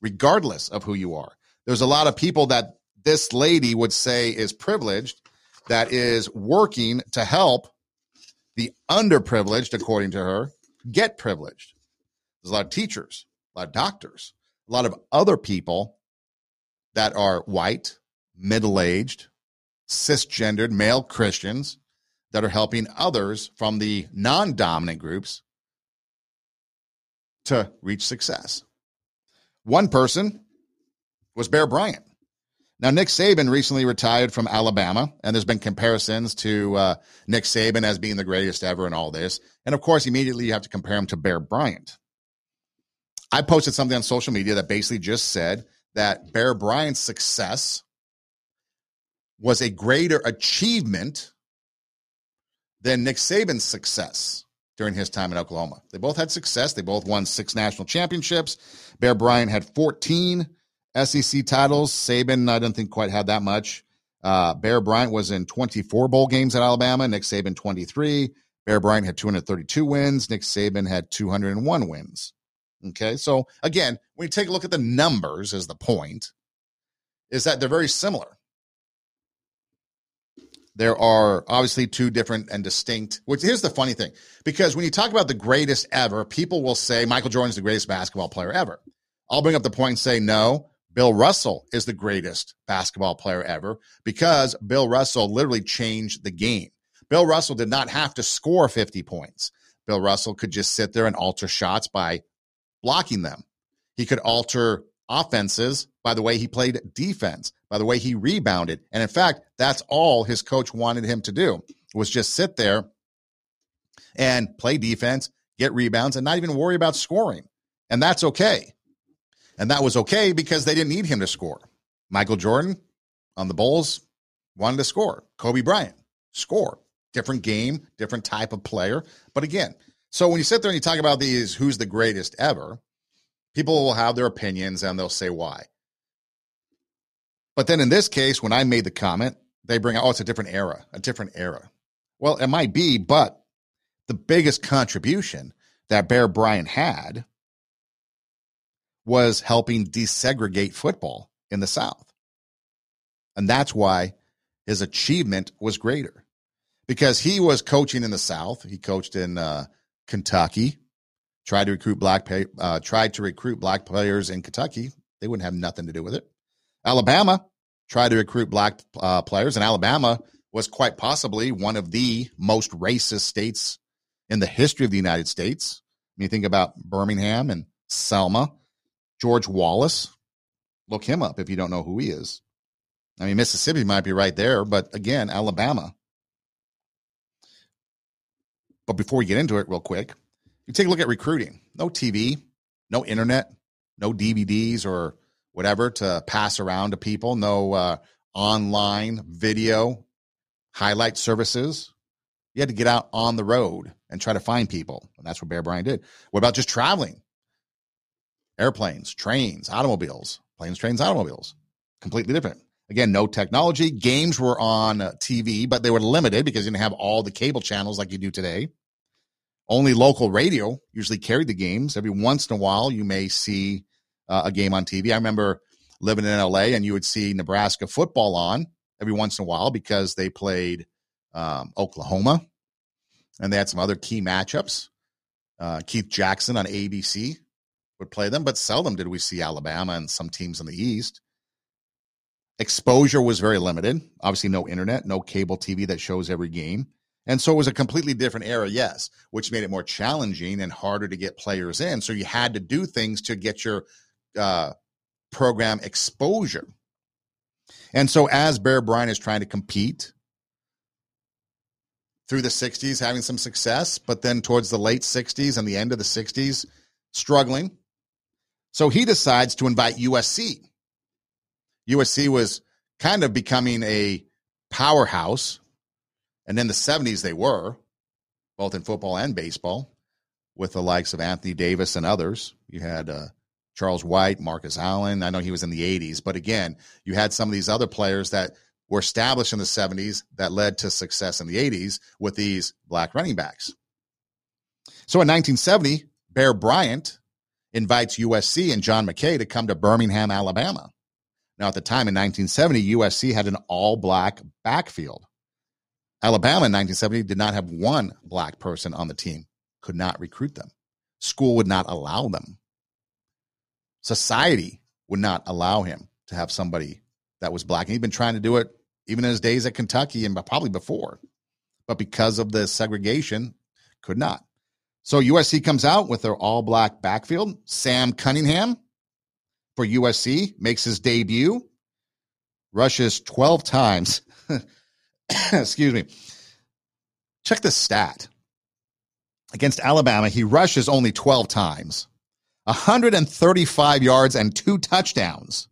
regardless of who you are. There's a lot of people that this lady would say is privileged that is working to help the underprivileged, according to her, get privileged. There's a lot of teachers, of doctors, a lot of other people that are white, middle aged, cisgendered male Christians that are helping others from the non dominant groups to reach success. One person was Bear Bryant. Now, Nick Saban recently retired from Alabama, and there's been comparisons to uh, Nick Saban as being the greatest ever in all this. And of course, immediately you have to compare him to Bear Bryant. I posted something on social media that basically just said that Bear Bryant's success was a greater achievement than Nick Saban's success during his time in Oklahoma. They both had success. They both won six national championships. Bear Bryant had 14 SEC titles. Saban, I don't think quite had that much. Uh, Bear Bryant was in 24 bowl games at Alabama. Nick Saban 23. Bear Bryant had 232 wins. Nick Saban had 201 wins. Okay, so again, when you take a look at the numbers, as the point is that they're very similar. There are obviously two different and distinct. Which here's the funny thing, because when you talk about the greatest ever, people will say Michael Jordan's the greatest basketball player ever. I'll bring up the point and say no. Bill Russell is the greatest basketball player ever because Bill Russell literally changed the game. Bill Russell did not have to score 50 points. Bill Russell could just sit there and alter shots by blocking them. He could alter offenses by the way he played defense, by the way he rebounded. And in fact, that's all his coach wanted him to do was just sit there and play defense, get rebounds, and not even worry about scoring. And that's okay. And that was okay because they didn't need him to score. Michael Jordan on the Bulls wanted to score. Kobe Bryant, score. Different game, different type of player. But again, so when you sit there and you talk about these, who's the greatest ever, people will have their opinions and they'll say why. But then in this case, when I made the comment, they bring out, oh, it's a different era, a different era. Well, it might be, but the biggest contribution that Bear Bryant had was helping desegregate football in the South. And that's why his achievement was greater because he was coaching in the South. He coached in uh, Kentucky, tried to recruit black pay, uh, tried to recruit black players in Kentucky. They wouldn't have nothing to do with it. Alabama tried to recruit black uh, players, and Alabama was quite possibly one of the most racist states in the history of the United States. When you think about Birmingham and Selma, George Wallace, look him up if you don't know who he is. I mean, Mississippi might be right there, but again, Alabama but before we get into it, real quick, you take a look at recruiting. No TV, no internet, no DVDs or whatever to pass around to people, no uh, online video highlight services. You had to get out on the road and try to find people. And that's what Bear Bryant did. What about just traveling? Airplanes, trains, automobiles, planes, trains, automobiles. Completely different. Again, no technology. Games were on TV, but they were limited because you didn't have all the cable channels like you do today. Only local radio usually carried the games. Every once in a while, you may see uh, a game on TV. I remember living in LA and you would see Nebraska football on every once in a while because they played um, Oklahoma and they had some other key matchups. Uh, Keith Jackson on ABC would play them, but seldom did we see Alabama and some teams in the East. Exposure was very limited. Obviously, no internet, no cable TV that shows every game. And so it was a completely different era, yes, which made it more challenging and harder to get players in. So you had to do things to get your uh, program exposure. And so as Bear Bryant is trying to compete through the 60s, having some success, but then towards the late 60s and the end of the 60s, struggling. So he decides to invite USC. USC was kind of becoming a powerhouse and in the 70s, they were, both in football and baseball, with the likes of Anthony Davis and others. You had uh, Charles White, Marcus Allen. I know he was in the 80s, but again, you had some of these other players that were established in the 70s that led to success in the 80s with these black running backs. So in 1970, Bear Bryant invites USC and John McKay to come to Birmingham, Alabama. Now, at the time in 1970, USC had an all black backfield. Alabama in 1970 did not have one black person on the team, could not recruit them. School would not allow them. Society would not allow him to have somebody that was black. And he'd been trying to do it even in his days at Kentucky and probably before. But because of the segregation, could not. So USC comes out with their all black backfield. Sam Cunningham for USC makes his debut, rushes 12 times. Excuse me. Check the stat. Against Alabama, he rushes only 12 times, 135 yards and two touchdowns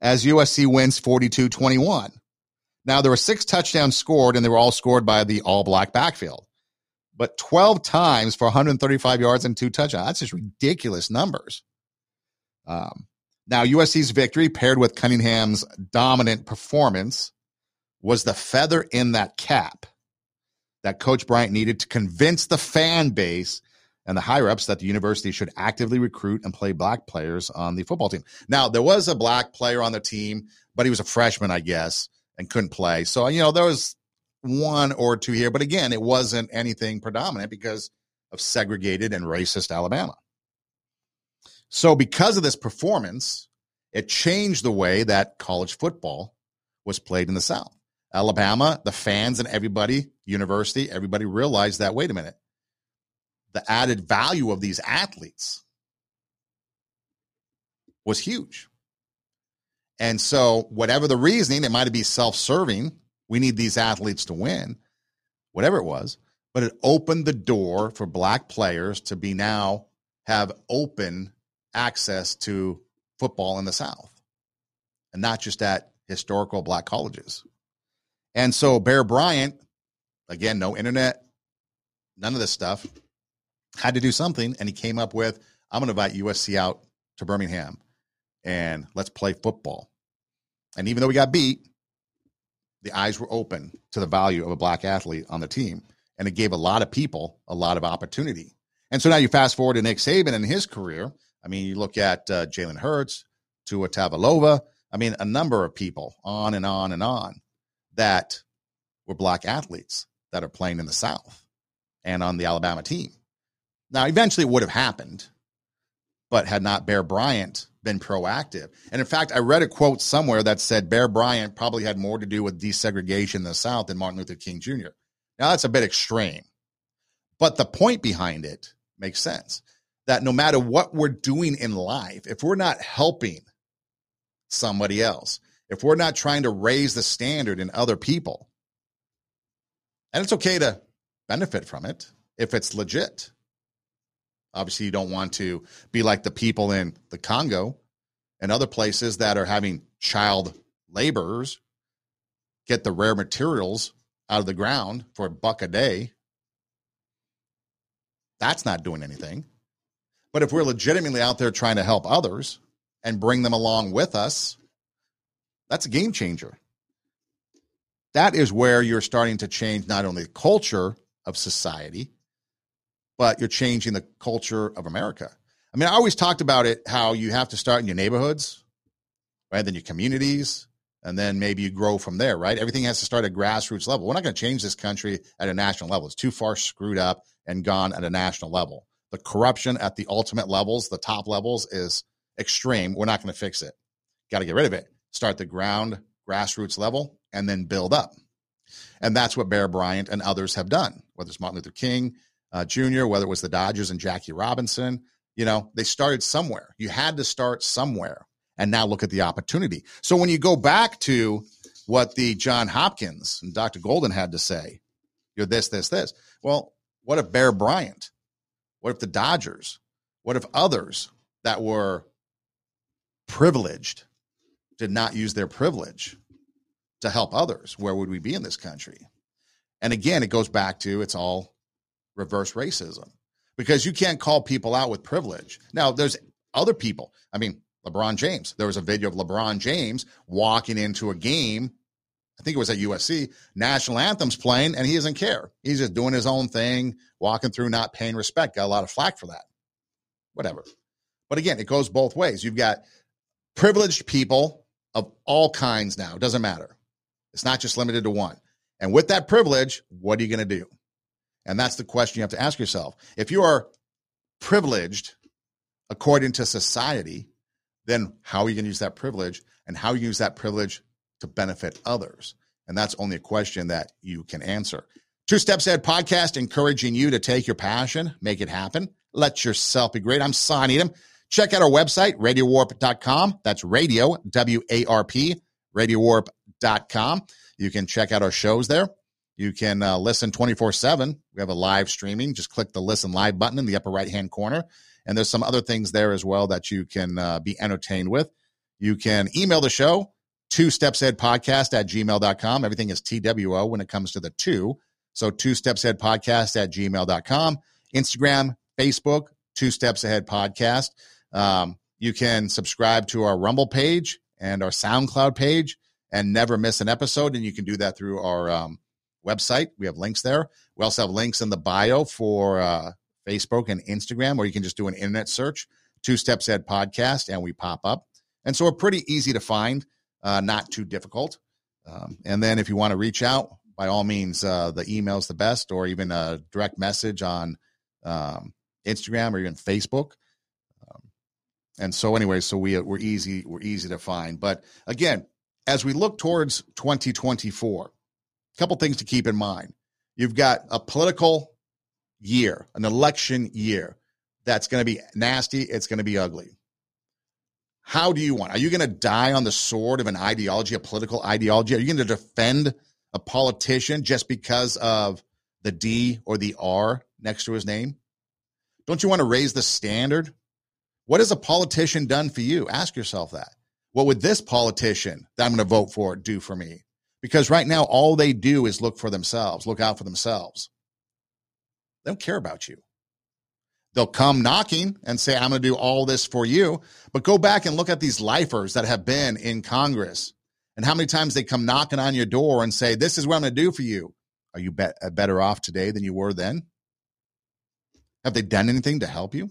as USC wins 42 21. Now, there were six touchdowns scored, and they were all scored by the all black backfield. But 12 times for 135 yards and two touchdowns. That's just ridiculous numbers. Um, now, USC's victory, paired with Cunningham's dominant performance, was the feather in that cap that Coach Bryant needed to convince the fan base and the higher ups that the university should actively recruit and play black players on the football team. Now, there was a black player on the team, but he was a freshman, I guess, and couldn't play. So, you know, there was one or two here, but again, it wasn't anything predominant because of segregated and racist Alabama. So, because of this performance, it changed the way that college football was played in the South. Alabama, the fans and everybody, university, everybody realized that wait a minute, the added value of these athletes was huge. And so, whatever the reasoning, it might be self serving. We need these athletes to win, whatever it was. But it opened the door for black players to be now have open access to football in the South and not just at historical black colleges. And so Bear Bryant, again, no internet, none of this stuff, had to do something. And he came up with, I'm going to invite USC out to Birmingham and let's play football. And even though we got beat, the eyes were open to the value of a black athlete on the team. And it gave a lot of people a lot of opportunity. And so now you fast forward to Nick Saban and his career. I mean, you look at uh, Jalen Hurts, Tua Tagovailoa. I mean, a number of people on and on and on that were black athletes that are playing in the South and on the Alabama team. Now, eventually it would have happened, but had not Bear Bryant been proactive. And in fact, I read a quote somewhere that said Bear Bryant probably had more to do with desegregation in the South than Martin Luther King Jr. Now, that's a bit extreme, but the point behind it makes sense that no matter what we're doing in life, if we're not helping somebody else, if we're not trying to raise the standard in other people, and it's okay to benefit from it if it's legit. Obviously, you don't want to be like the people in the Congo and other places that are having child laborers get the rare materials out of the ground for a buck a day. That's not doing anything. But if we're legitimately out there trying to help others and bring them along with us, that's a game changer. That is where you're starting to change not only the culture of society, but you're changing the culture of America. I mean, I always talked about it how you have to start in your neighborhoods, right? Then your communities, and then maybe you grow from there, right? Everything has to start at grassroots level. We're not going to change this country at a national level. It's too far screwed up and gone at a national level. The corruption at the ultimate levels, the top levels, is extreme. We're not going to fix it. Got to get rid of it. Start the ground, grassroots level, and then build up. And that's what Bear Bryant and others have done, whether it's Martin Luther King, uh, Jr., whether it was the Dodgers and Jackie Robinson. You know, they started somewhere. You had to start somewhere. And now look at the opportunity. So when you go back to what the John Hopkins and Dr. Golden had to say, you're this, this, this. Well, what if Bear Bryant? What if the Dodgers? What if others that were privileged did not use their privilege to help others? Where would we be in this country? And again, it goes back to it's all reverse racism because you can't call people out with privilege. Now, there's other people. I mean, LeBron James. There was a video of LeBron James walking into a game. I think it was at USC. National anthems playing, and he doesn't care. He's just doing his own thing, walking through, not paying respect. Got a lot of flack for that. Whatever. But again, it goes both ways. You've got privileged people of all kinds now. It doesn't matter. It's not just limited to one. And with that privilege, what are you going to do? And that's the question you have to ask yourself. If you are privileged according to society, then how are you going to use that privilege and how you use that privilege to benefit others? And that's only a question that you can answer. Two Steps Ahead podcast, encouraging you to take your passion, make it happen. Let yourself be great. I'm Son Edom. Check out our website, radiowarp.com. That's radio, W A R P, radiowarp.com. You can check out our shows there. You can uh, listen 24 7. We have a live streaming. Just click the listen live button in the upper right hand corner. And there's some other things there as well that you can uh, be entertained with. You can email the show, two steps ahead podcast at gmail.com. Everything is TWO when it comes to the two. So two steps ahead podcast at gmail.com. Instagram, Facebook, two steps ahead podcast. Um, you can subscribe to our Rumble page and our SoundCloud page and never miss an episode. And you can do that through our um, website. We have links there. We also have links in the bio for uh, Facebook and Instagram, or you can just do an internet search, Two Steps Ahead Podcast, and we pop up. And so we're pretty easy to find, uh, not too difficult. Um, and then if you want to reach out, by all means, uh, the email's the best, or even a direct message on um, Instagram or even Facebook. And so, anyway, so we uh, we're easy we're easy to find. But again, as we look towards 2024, a couple things to keep in mind. You've got a political year, an election year that's going to be nasty. It's going to be ugly. How do you want? Are you going to die on the sword of an ideology, a political ideology? Are you going to defend a politician just because of the D or the R next to his name? Don't you want to raise the standard? What has a politician done for you? Ask yourself that. What would this politician that I'm going to vote for do for me? Because right now, all they do is look for themselves, look out for themselves. They don't care about you. They'll come knocking and say, I'm going to do all this for you. But go back and look at these lifers that have been in Congress and how many times they come knocking on your door and say, This is what I'm going to do for you. Are you be- better off today than you were then? Have they done anything to help you?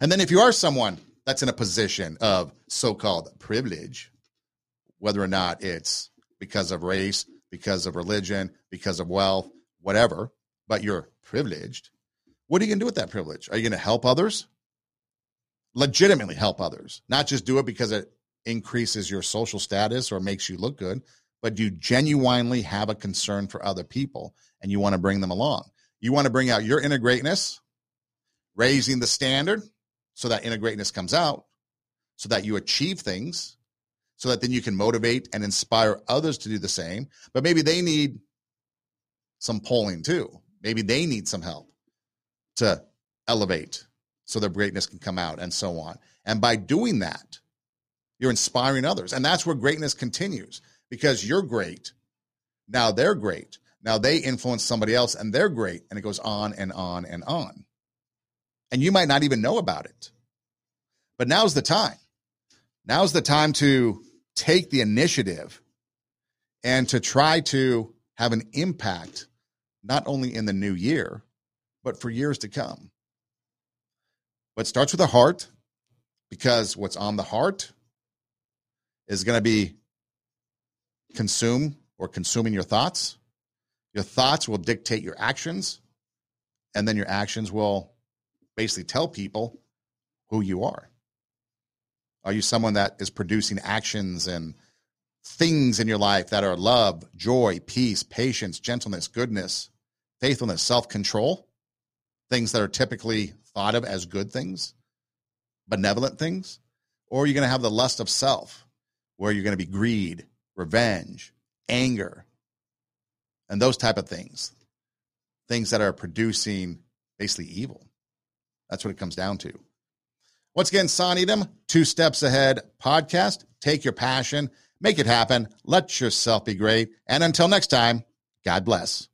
And then if you are someone that's in a position of so called privilege, whether or not it's because of race, because of religion, because of wealth, whatever, but you're privileged. What are you going to do with that privilege? Are you going to help others? Legitimately help others, not just do it because it increases your social status or makes you look good, but you genuinely have a concern for other people and you want to bring them along? You want to bring out your inner greatness, raising the standard so that inner greatness comes out, so that you achieve things so that then you can motivate and inspire others to do the same. But maybe they need some polling too. Maybe they need some help to elevate so their greatness can come out and so on. And by doing that, you're inspiring others. And that's where greatness continues because you're great. Now they're great. Now they influence somebody else and they're great. And it goes on and on and on. And you might not even know about it. But now's the time. Now's the time to take the initiative and to try to have an impact not only in the new year, but for years to come. But starts with the heart because what's on the heart is going to be consume or consuming your thoughts. Your thoughts will dictate your actions, and then your actions will basically tell people who you are. Are you someone that is producing actions and things in your life that are love, joy, peace, patience, gentleness, goodness, faithfulness, self control? Things that are typically thought of as good things, benevolent things? Or are you going to have the lust of self, where you're going to be greed, revenge, anger, and those type of things? Things that are producing basically evil. That's what it comes down to. Once again, Son Edom, Two Steps Ahead podcast. Take your passion, make it happen, let yourself be great. And until next time, God bless.